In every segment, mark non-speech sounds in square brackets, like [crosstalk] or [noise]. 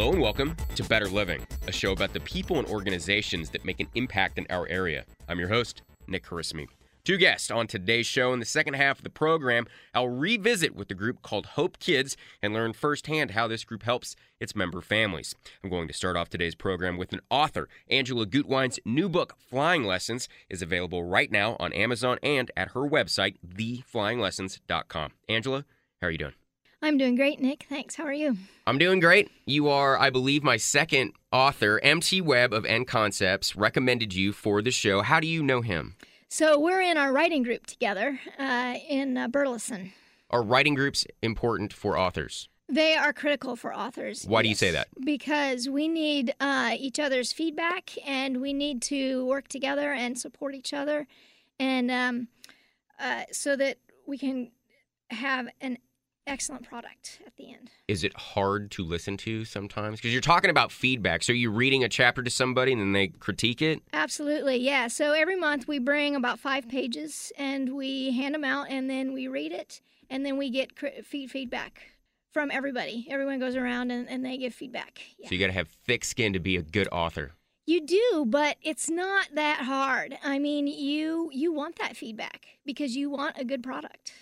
Hello and welcome to Better Living, a show about the people and organizations that make an impact in our area. I'm your host, Nick Carissimi. Two guests on today's show. In the second half of the program, I'll revisit with the group called Hope Kids and learn firsthand how this group helps its member families. I'm going to start off today's program with an author. Angela Gutwein's new book, Flying Lessons, is available right now on Amazon and at her website, theflyinglessons.com. Angela, how are you doing? I'm doing great, Nick. Thanks. How are you? I'm doing great. You are, I believe, my second author. MT Webb of N Concepts recommended you for the show. How do you know him? So we're in our writing group together uh, in uh, Burleson. Are writing groups important for authors? They are critical for authors. Why do you say that? Because we need uh, each other's feedback and we need to work together and support each other, and um, uh, so that we can have an excellent product at the end. Is it hard to listen to sometimes? Because you're talking about feedback. So are you're reading a chapter to somebody and then they critique it? Absolutely, yeah. So every month we bring about five pages and we hand them out and then we read it and then we get feed feedback from everybody. Everyone goes around and, and they give feedback. Yeah. So you got to have thick skin to be a good author. You do, but it's not that hard. I mean, you you want that feedback because you want a good product.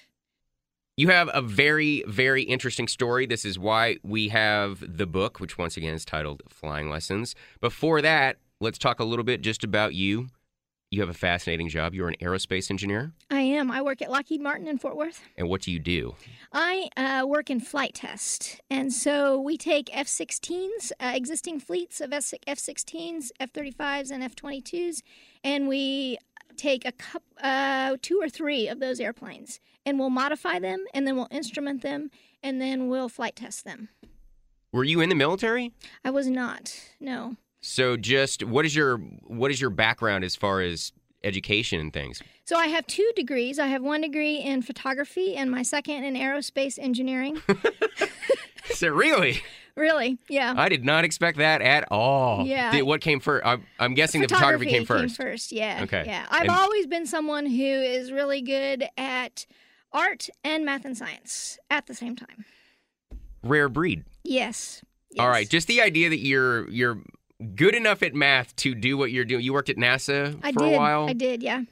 You have a very, very interesting story. This is why we have the book, which once again is titled Flying Lessons. Before that, let's talk a little bit just about you. You have a fascinating job. You're an aerospace engineer. I am. I work at Lockheed Martin in Fort Worth. And what do you do? I uh, work in flight test. And so we take F 16s, uh, existing fleets of F 16s, F 35s, and F 22s, and we take a cup, uh, two or three of those airplanes and we'll modify them and then we'll instrument them and then we'll flight test them. Were you in the military? I was not. No. So just what is your what is your background as far as education and things? So I have two degrees. I have one degree in photography and my second in aerospace engineering. [laughs] [laughs] so really? Really? Yeah. I did not expect that at all. Yeah. Did, what came first? I'm, I'm guessing the photography came first. Came first, yeah. Okay. Yeah. I've And- always been someone who is really good at art and math and science at the same time. Rare breed. Yes. All Yes. right. Just the idea that you're you're good enough at math to do what you're doing. You worked at NASA I for did. a while. I did, yeah.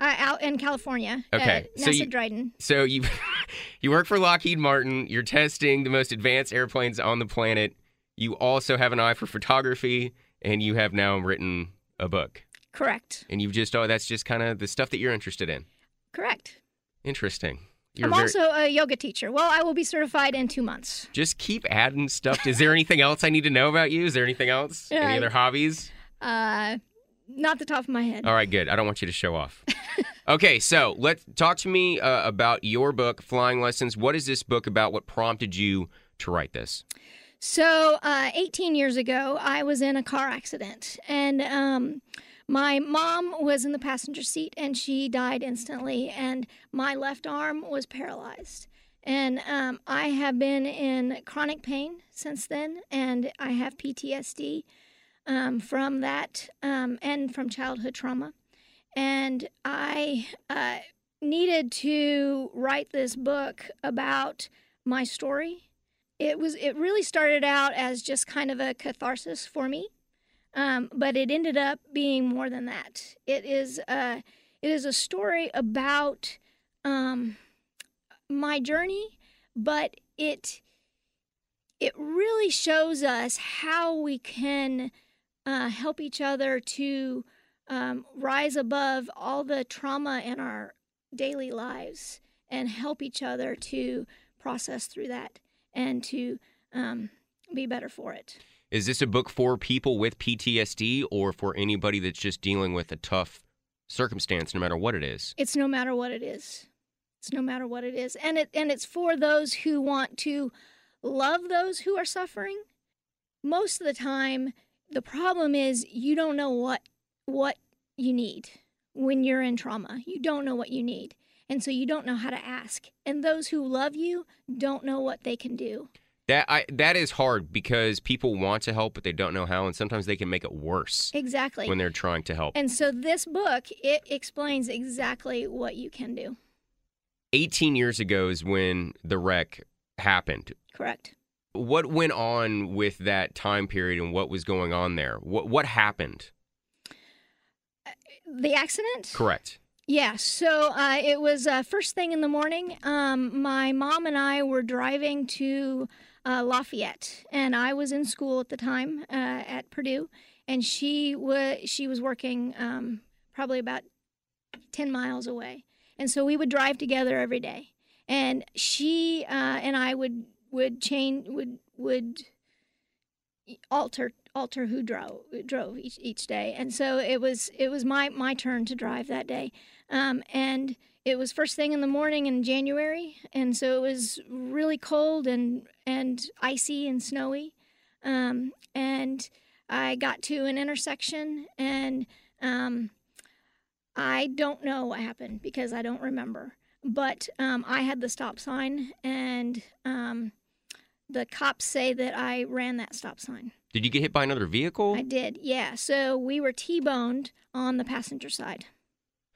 I, out in California. Okay, At so you- Dryden. So you [laughs] you work for Lockheed Martin. You're testing the most advanced airplanes on the planet. You also have an eye for photography, and you have now written a book. Correct. And you've just oh, that's just kind of the stuff that you're interested in. Correct. Interesting. You're I'm very- also a yoga teacher. Well, I will be certified in two months. just keep adding stuff. Is there anything else I need to know about you? Is there anything else? [laughs] Any Uh, other hobbies? Uh, not the top of my head. All right, good. I don't want you to show off. okay, so let's talk to me uh, about your book, Flying Lessons. What is this book about? What prompted you to write this? So, uh, 18 years ago, I was in a car accident, and um, my mom was in the passenger seat, and she died instantly, and my left arm was paralyzed. And um, I have been in chronic pain since then, and I have PTSD um, from that um, and from childhood trauma. And I uh, needed to write this book about my story it was it really started out as just kind of a catharsis for me um, but it ended up being more than that it is uh, it is a story about um, my journey but it it really shows us how we can uh, help each other to um, rise above all the trauma in our daily lives and help each other to process through that and to um, be better for it. Is this a book for people with PTSD or for anybody that's just dealing with a tough circumstance, no matter what it is. It's no matter what it is. It's no matter what it is. And it and it's for those who want to love those who are suffering. Most of the time, the problem is you don't know what what you need when you're in trauma. You don't know what you need. And so you don't know how to ask. And those who love you don't know what they can do. That I that is hard because people want to help but they don't know how and sometimes they can make it worse Exactly. when they're trying to help. And so this book it explains exactly what you can do. 18 years ago is when the wreck happened. Correct. What went on with that time period and what was going on there? What what happened? The accident? Correct. Yeah, so uh, it was uh, first thing in the morning. Um, my mom and I were driving to uh, Lafayette, and I was in school at the time uh, at Purdue, and she was she was working um, probably about ten miles away, and so we would drive together every day, and she uh, and I would would chain would would alter alter who drove drove each, each day. And so it was it was my my turn to drive that day. Um, and it was first thing in the morning in January. And so it was really cold and and icy and snowy. Um, and I got to an intersection and um, I don't know what happened because I don't remember. But um, I had the stop sign and um, the cops say that I ran that stop sign. Did you get hit by another vehicle? I did, yeah. So we were T boned on the passenger side.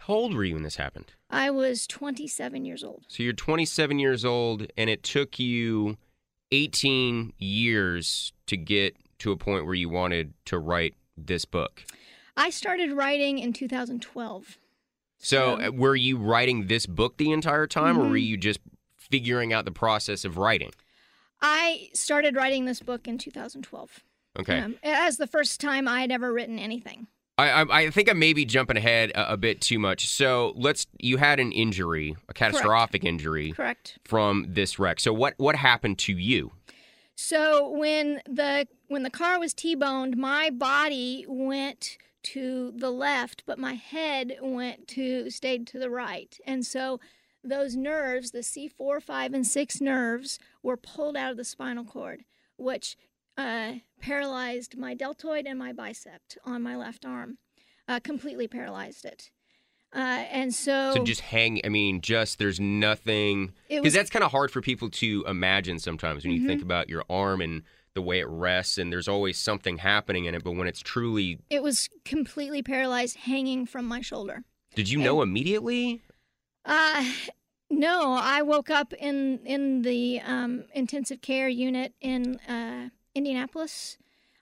How old were you when this happened? I was 27 years old. So you're 27 years old and it took you 18 years to get to a point where you wanted to write this book. I started writing in 2012. So, So- uh, were you writing this book the entire time, or were Mhm. you just figuring out the process of writing? I started writing this book in 2012. Okay, Um, as the first time I had ever written anything. I, I I think I may be jumping ahead a, a bit too much. So let's. You had an injury, a catastrophic injury Correct. from this wreck. So what what happened to you? So when the when the car was T-boned, my body went to the left, but my head went to stayed to the right. And so those nerves, the C4, 5 and 6 nerves were pulled out of the spinal cord, which uh, paralyzed my deltoid and my bicep on my left arm. Uh, completely paralyzed it. Uh, and so, So just hang. I mean, just there's nothing because that's kind of hard for people to imagine sometimes when you think Mhm. about your arm and the way it rests, and there's always something happening in it. But when it's truly, it was completely paralyzed hanging from my shoulder. did you know immediately? Uh, no, I woke up in in the um, intensive care unit in uh, Indianapolis.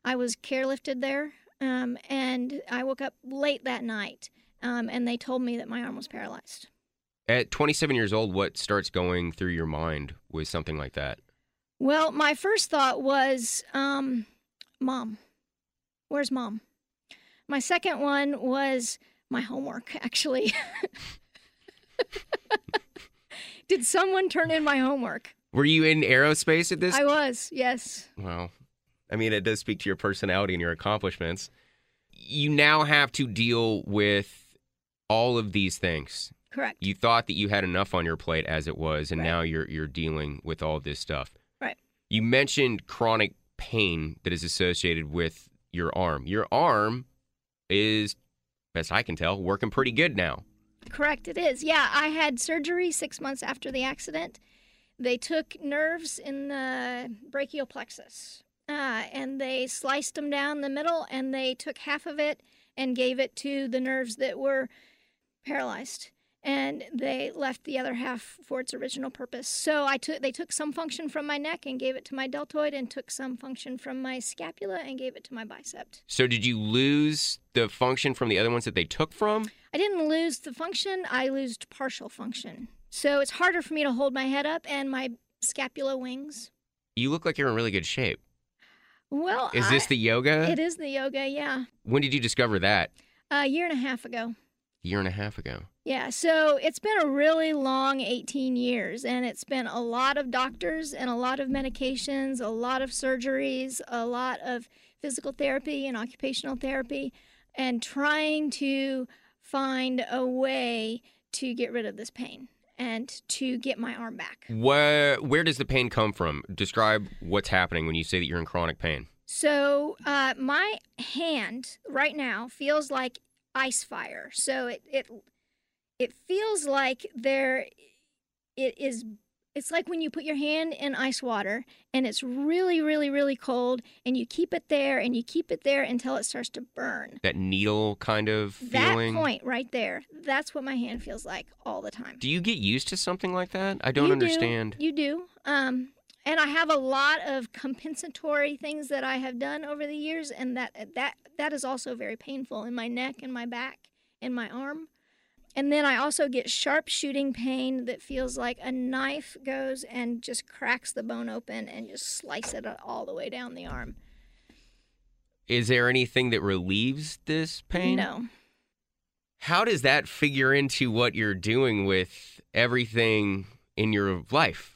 I was carelifted there, um, and I woke up late that night, um, and they told me that my arm was paralyzed. At 27 years old, what starts going through your mind with something like that? Well, my first thought was, um, "Mom, where's mom?" My second one was my homework. [laughs] Actually, [laughs] [laughs] did someone turn in my homework? Were you in aerospace at this? I was, yes. Well, I mean, it does speak to your personality and your accomplishments. You now have to deal with all of these things. Correct. You thought that you had enough on your plate as it was, and Right. now you're you're dealing with all this stuff. Right. You mentioned chronic pain that is associated with your arm. Your arm is, best I can tell, working pretty good now. Correct, it is. Yeah, I had surgery six months after the accident. They took nerves in the brachial plexus uh, and they sliced them down the middle and they took half of it and gave it to the nerves that were paralyzed. And they left the other half for its original purpose. So I took they took some function from my neck and gave it to my deltoid, and took some function from my scapula and gave it to my bicep. So did you lose the function from the other ones that they took from? I didn't lose the function, I lost partial function. So it's harder for me to hold my head up and my scapula wings. You look like you're in really good shape. Well, Is this I- the yoga? It is the yoga, yeah. When did you discover that? A year and a half ago. Year and a half ago. Yeah, so it's been a really long 18 years, and it's been a lot of doctors and a lot of medications, a lot of surgeries, a lot of physical therapy and occupational therapy, and trying to find a way to get rid of this pain and to get my arm back. Where where does the pain come from? Describe what's happening when you say that you're in chronic pain. So uh, my hand right now feels like ice fire. So it it it feels like there it is it's like when you put your hand in ice water and it's really really really cold and you keep it there and you keep it there until it starts to burn. That needle kind of feeling. That point right there. That's what my hand feels like all the time. Do you get used to something like that? I don't You do. understand. You do. Um, and I have a lot of compensatory things that I have done over the years, and that that that is also very painful in my neck and my back and my arm. And then I also get sharp shooting pain that feels like a knife goes and just cracks the bone open and just slices it all the way down the arm. Is there anything that relieves this pain? No. How does that figure into what you're doing with everything in your life?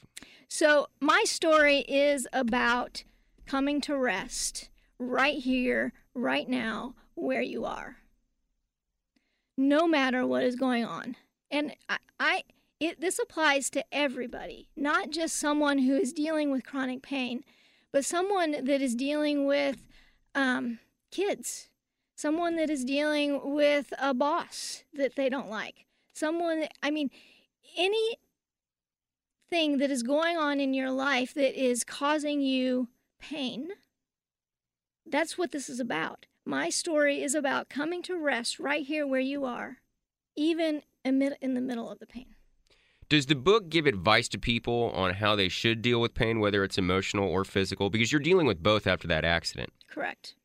So, my story is about coming to rest right here, right now, where you are. No matter what is going on. And I, I it, this applies to everybody, not just someone who is dealing with chronic pain, but someone that is dealing with um, kids, someone that is dealing with a boss that they don't like, someone, I mean, any thing that is going on in your life that is causing you pain. That's what this is about. My story is about coming to rest right here where you are, even amid- in the middle of the pain. Does the book give advice to people on how they should deal with pain, whether it's emotional or physical? Because you're dealing with both after that accident. Correct.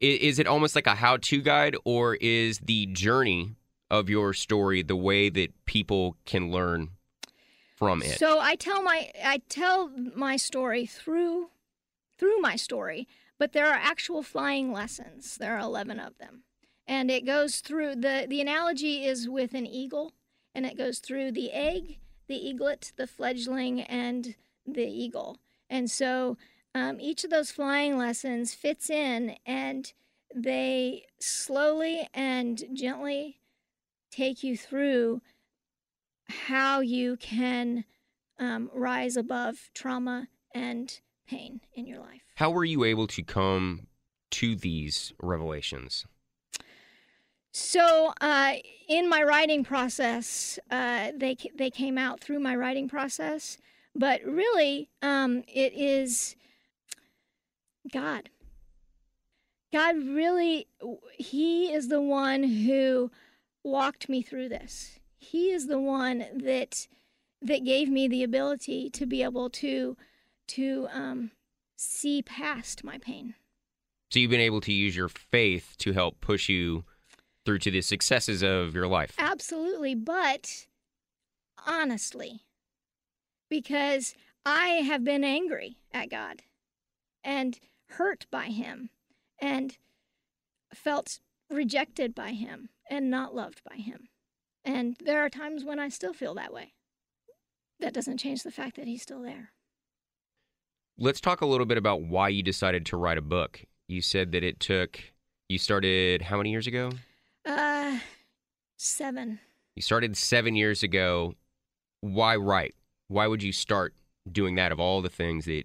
Is it almost like a how to guide, or is the journey of your story the way that people can learn from it? So I tell my I tell my story through through my story, but there are actual flying lessons. There are 11 of them. And it goes through the the analogy is with an eagle and it goes through the egg, the eaglet, the fledgling and the eagle. And so um, each of those flying lessons fits in and they slowly and gently take you through how you can um, rise above trauma and pain in your life. How were you able to come to these revelations? So, uh, in my writing process, uh, they they came out through my writing process, but really, um, it is God. God really, He is the one who walked me through this. He is the one that that gave me the ability to be able to to um, see past my pain. So you've been able to use your faith to help push you through to the successes of your life. Absolutely, but honestly, because I have been angry at God and hurt by Him and felt rejected by Him and not loved by Him. And there are times when I still feel that way. That doesn't change the fact that He's still there. Let's talk a little bit about why you decided to write a book. You said that it took, you started how many years ago? Uh, seven. You started seven years ago. Why write? Why would you start doing that of all the things that, that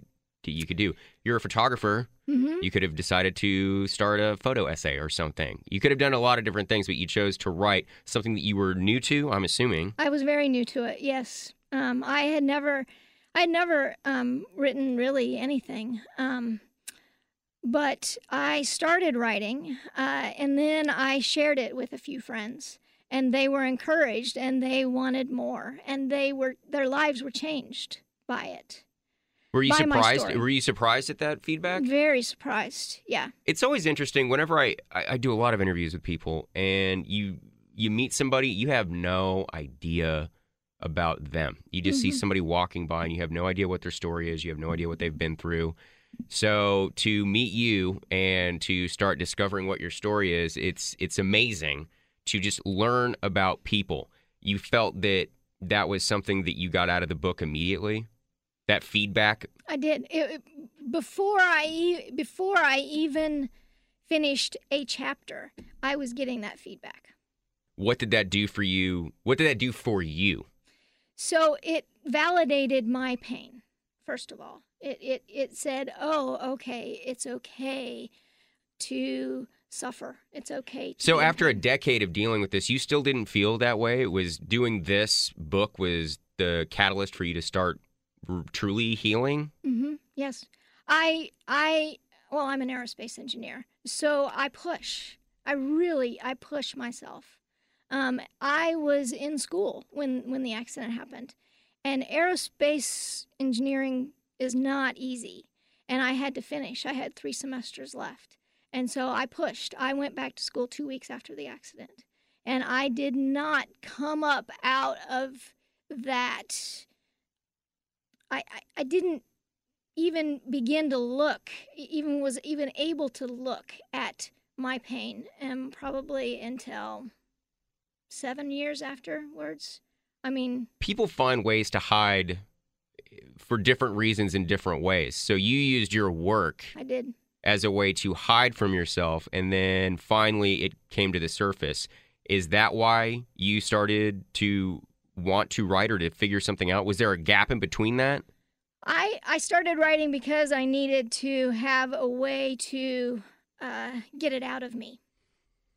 you could do? You're a photographer. Mm-hmm. You could have decided to start a photo essay or something. You could have done a lot of different things, but you chose to write something that you were new to, I'm assuming. I was very new to it. Yes, um, I had never, I had never um, written really anything. Um, but I started writing, uh, and then I shared it with a few friends, and they were encouraged, and they wanted more, and they were their lives were changed by it. Were you surprised? Were you surprised at that feedback? Very surprised. Yeah. it's always interesting whenever I, I I do a lot of interviews with people and you you meet somebody you have no idea about them you just see Mhm. somebody walking by and you have no idea what their story is you have no idea what they've been through so to meet you and to start discovering what your story is it's it's amazing to just learn about people you felt that that was something that you got out of the book immediately that feedback I did. It, before I before I even finished a chapter, I was getting that feedback. What did that do for you? What did that do for you? So it validated my pain, first of all. It, it, it said, oh, okay, it's okay to suffer. It's okay. To So after a decade of dealing with this, you still didn't feel that way. It was doing this book was the catalyst for you to start truly healing. hmm Yes, I I well, I'm an aerospace engineer, so I push. I really I push myself. Um, I was in school when when the accident happened, and aerospace engineering is not easy, and I had to finish. I had three semesters left, and so I pushed. I went back to school two weeks after the accident, and I did not come up out of that. I, I, I didn't even begin to look, even was even able to look at my pain, and probably until seven years afterwards. I mean, People find ways to hide eh, for different reasons in different ways. So you used your work I did. as a way to hide from yourself, and then finally it came to the surface. Is that why you started to want to write or to figure something out? Was there a gap in between that? I I started writing because I needed to have a way to uh, get it out of me.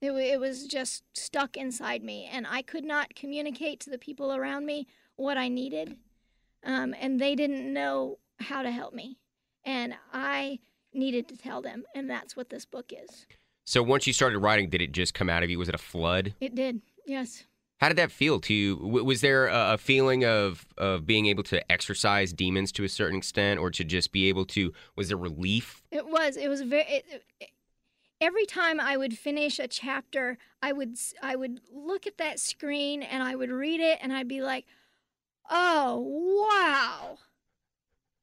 It, it was just stuck inside me, and I could not communicate to the people around me what I needed, um, and they didn't know how to help me, and I needed to tell them, and that's what this book is. So once you started writing, did it just come out of you? Was it a flood? It did, yes. How did that feel to you? Was there a feeling of of being able to exercise demons to a certain extent, or to just be able to? Was there relief? It was. It was very. It, it, every time I would finish a chapter, I would I would look at that screen and I would read it and I'd be like, "Oh wow,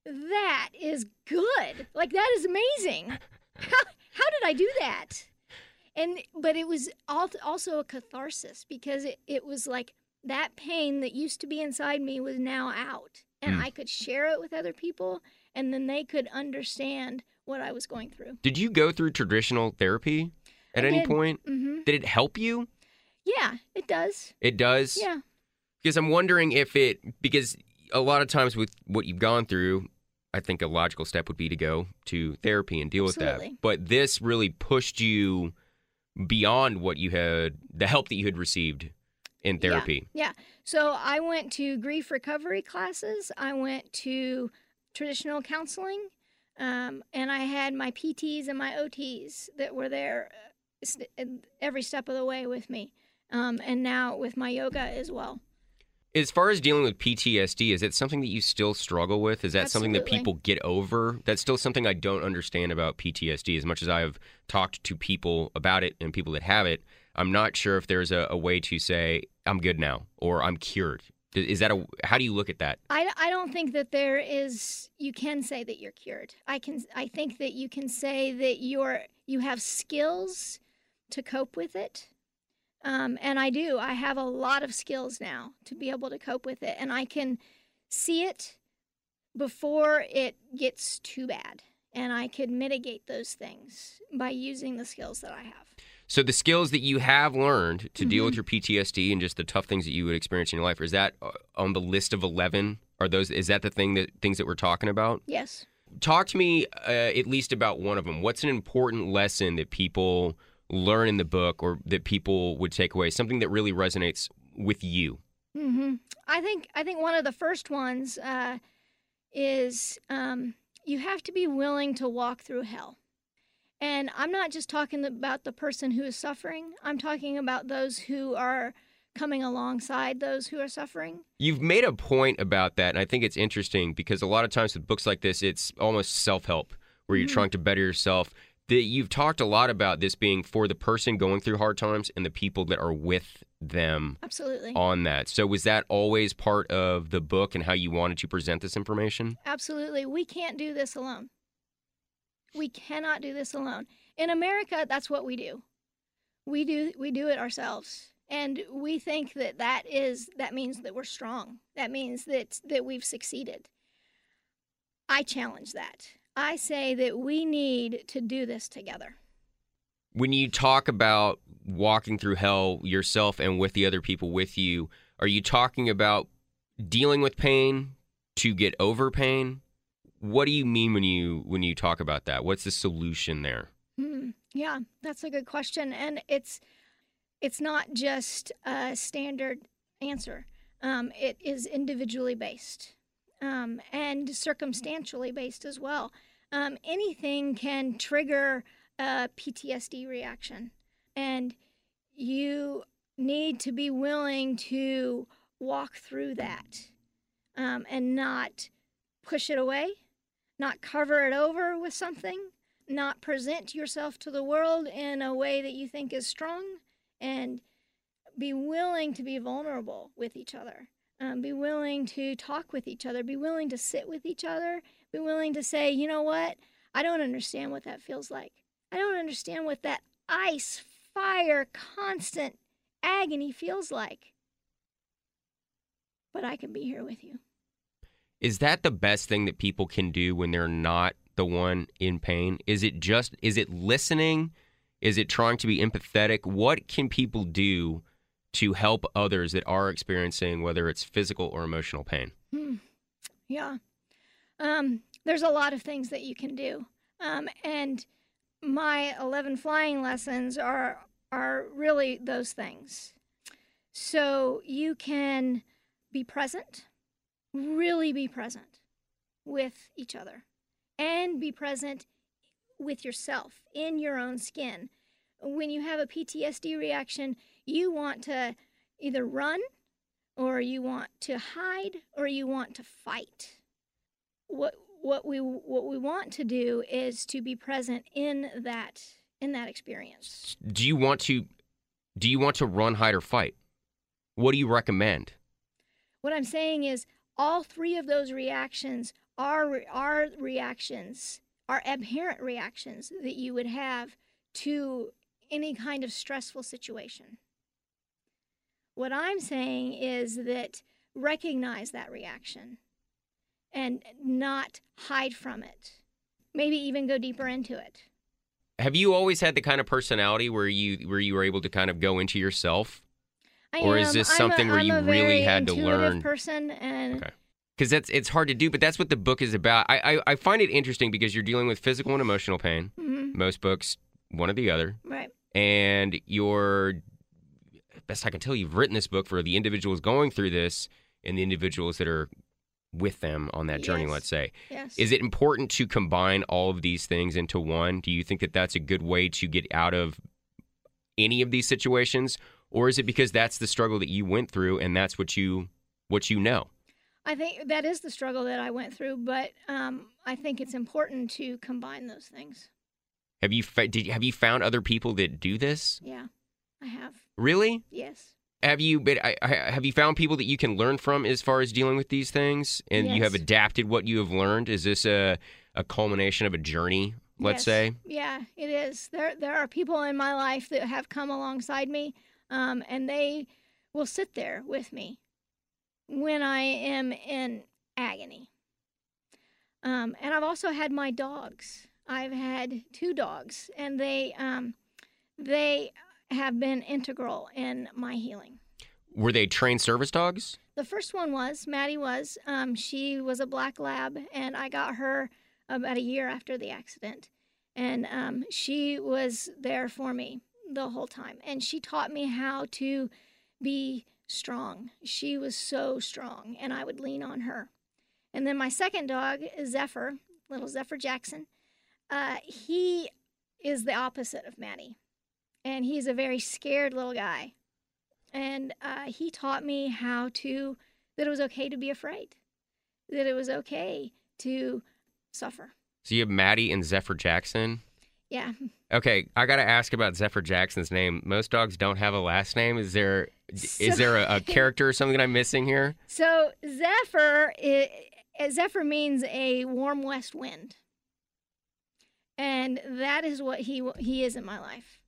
that is good! Like that is amazing. How how did I do that?" And but it was also a catharsis because it, it was like that pain that used to be inside me was now out, and Hmm. I could share it with other people, and then they could understand what I was going through. Did you go through traditional therapy at I any did. point? hmm Did it help you? Yeah, it does. It does. Yeah. Because I'm wondering if it because a lot of times with what you've gone through, I think a logical step would be to go to therapy and deal with Absolutely. that. But this really pushed you beyond what you had the help that you had received in therapy. Yeah. So I went to grief recovery classes. I went to traditional counseling, um, and I had my PTs and my OTs that were there uh, every step of the way with me, um, and now with my yoga as well. As far as dealing with PTSD, is it something that you still struggle with? Is that something that people get over? That's still something I don't understand about PTSD. As much as I've talked to people about it and people that have it, I'm not sure if there's a, a way to say I'm good now or I'm cured. Is that a how do you look at that? I, I don't think that there is you can say that you're cured. I can I think that you can say that you're you have skills to cope with it. Um, and I do. I have a lot of skills now to be able to cope with it and I can see it before it gets too bad. And I can mitigate those things by using the skills that I have. So the skills that you have learned to deal with Mm-hmm. your PTSD and just the tough things that you would experience in your life, is that uh, on the list of 11? Are those is that the thing that things that we're talking about? Yes. talk to me uh, at least about one of them. What's an important lesson that people learn in the book or that people would take away? Something that really resonates with you. hmm I think I think one of the first ones uh, is um, you have to be willing to walk through hell. And I'm not just talking about the person who is suffering. I'm talking about those who are coming alongside those who are suffering. You've made a point about that, and I think it's interesting because a lot of times with books like this, it's almost self help where you're trying to better yourself. That you've talked a lot about this being for the person going through hard times and the people that are with them Absolutely. on that. So was that always part of the book and how you wanted to present this information? Absolutely. We can't do this alone. We cannot do this alone. In America, that's what we do. We do we do it ourselves. And we think that that is that means that we're strong. That means that that we've succeeded. I challenge that. I say that we need to do this together. When you talk about walking through hell yourself and with the other people with you, are you talking about dealing with pain to get over pain? What do you mean when you when you talk about that? What's the solution there? Hmm. Yeah, that's a good question, and it's it's not just a standard answer. Um, it is individually based um, and circumstantially based as well. Um, anything can trigger a PTSD reaction, and you need to be willing to walk through that um, and not push it away, not cover it over with something, not present yourself to the world in a way that you think is strong, and be willing to be vulnerable with each other. Um, be willing to talk with each other. Be willing to sit with each other. Be willing to say, you know what? I don't understand what that feels like. I don't understand what that ice, fire, constant agony feels like. But I can be here with you. Is that the best thing that people can do when they're not the one in pain? Is it just is it listening? Is it trying to be empathetic? What can people do to help others that are experiencing whether it's physical or emotional pain? Hmm. Yeah. Um, there's a lot of things that you can do. Um, and my 11 flying lessons are are really those things. So you can be present, really be present with each other and be present with yourself in your own skin. When you have a PTSD reaction, you want to either run or you want to hide or you want to fight. What what we what we want to do is to be present in that in that experience. Do you want to do you want to run, hide, or fight? What do you recommend? What I'm saying is all three of those reactions are are reactions, are abhorrent reactions that you would have to any kind of stressful situation. What I'm saying is that recognize that reaction and not hide from it. Maybe even go deeper into it. Have you always had the kind of personality where you where you were able to kind of go into yourself? I Or is this I'm a- something where I'm you really had to learn- person and Okay. Because that's it's hard to do, but that's what the book is about. I, I I find it interesting because you're dealing with physical and emotional pain. Mhm, Most books, one or the other, right. And you're best I can tell. You've written this book for the individuals going through this and the individuals that are with them on that journey. Yes. Let's say. Yes. Is it important to combine all of these things into one? Do you think that that's a good way to get out of any of these situations, or is it because that's the struggle that you went through and that's what you what you know? I think that is the struggle that I went through, but um, I think it's important to combine those things. Have you did have you found other people that do this? Yeah, I have. Really? Yes. Have you but I, I, have you found people that you can learn from as far as dealing with these things, and you have adapted what you have learned? Is this a a culmination of a journey? Let's Yes. say. Yeah, it is. There, there are people in my life that have come alongside me, um, and they will sit there with me when I am in agony. Um, and I've also had my dogs. I've had two dogs, and they, um, they have been integral in my healing. Were they trained service dogs? The first one was Maddie was. Um, she was a black lab, and I got her about a year after the accident, and um, she was there for me the whole time, and she taught me how to be strong. She was so strong, and I would lean on her. And then my second dog Zephyr, little Zephyr Jackson. Uh, he is the opposite of Maddie, and he's a very scared little guy and uh, he taught me how to that it was okay to be afraid that it was okay to suffer So you have Maddie and Zephyr Jackson. yeah Okay, I got to ask about Zephyr Jackson's name. Most dogs don't have a last name. Is there is there a, a [laughs] character or something that I'm missing here? so zephyr zephyr means a warm west wind and that is what he he is in my life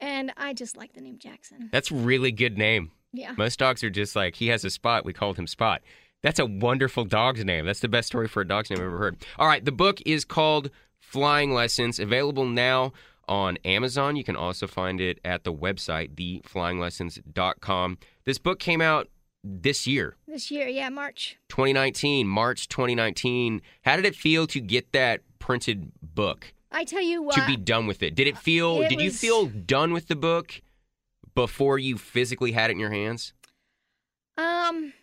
and i just like the name jackson That's a really good name. yeah Most dogs are just like he has a spot. We called him Spot. That's a wonderful dog's name. That's the best story for a dog's name I've ever heard. All right, the book is called Flying Lessons, available now on Amazon. You can also find it at the website, theflyinglessons.com. This book came out this year, This year, yeah, March. 2019, March 2019. How did it feel to get that printed book? I tell you what. to be done with it. Did it feel? It did you feel done with the book before you physically had it in your hands? Um,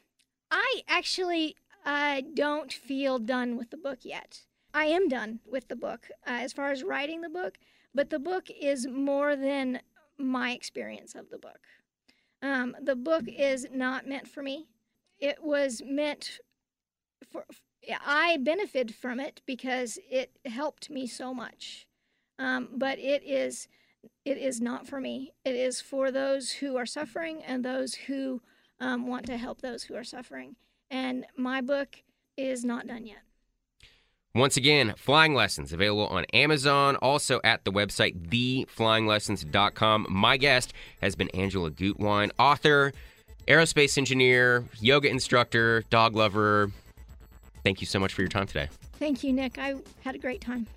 I actually uh, don't feel done with the book yet. I am done with the book uh, as far as writing the book, but the book is more than my experience of the book. Um, the book is not meant for me. It was meant for. I benefited from it because it helped me so much. Um, but it is, it is not for me. It is for those who are suffering and those who um, want to help those who are suffering. And my book is not done yet. Once again, Flying Lessons available on Amazon, also at the website theflyinglessons.com. My guest has been Angela Gutwein, author, aerospace engineer, yoga instructor, dog lover. Thank you so much for your time today. Thank you, Nick. I had a great time.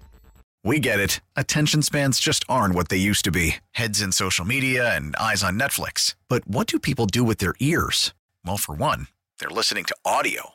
We get it. Attention spans just aren't what they used to be heads in social media and eyes on Netflix. But what do people do with their ears? Well, for one, they're listening to audio.